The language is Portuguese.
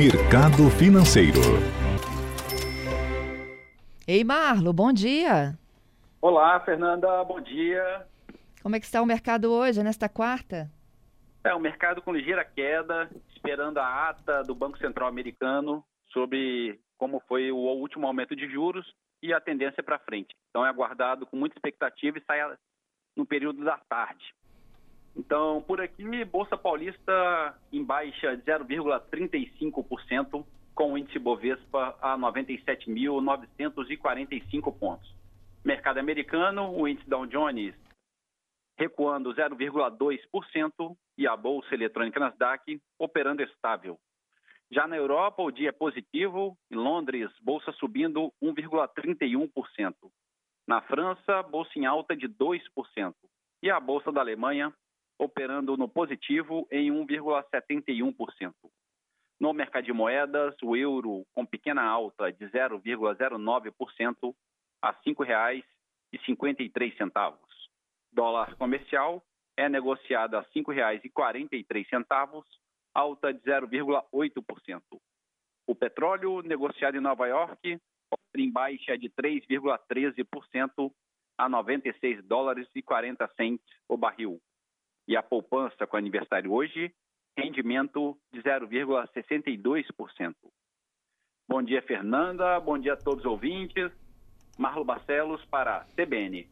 Mercado Financeiro. Ei, Marlo, bom dia. Olá, Fernanda, bom dia. Como é que está o mercado hoje, nesta quarta? É, o mercado com ligeira queda, esperando a ata do Banco Central americano sobre como foi o último aumento de juros e a tendência para frente. Então é aguardado com muita expectativa e sai no período da tarde. Então, por aqui, Bolsa Paulista em baixa de 0,35%, com o índice Bovespa a 97.945 pontos. Mercado americano, o índice Dow Jones recuando 0,2% e a bolsa eletrônica Nasdaq operando estável. Já na Europa, o dia é positivo, em Londres, bolsa subindo 1,31%. Na França, bolsa em alta de 2%. E a bolsa da Alemanha operando no positivo em 1,71%. No mercado de moedas, o euro com pequena alta de 0,09% a R$ 5,53. Dólar comercial é negociado a R$ 5,43, alta de 0,8%. O petróleo negociado em Nova York em baixa de 3,13% a 96 dólares e 40 centes o barril. E a poupança com aniversário hoje, rendimento de 0,62%. Bom dia, Fernanda. Bom dia a todos os ouvintes. Marlo Barcelos para CBN.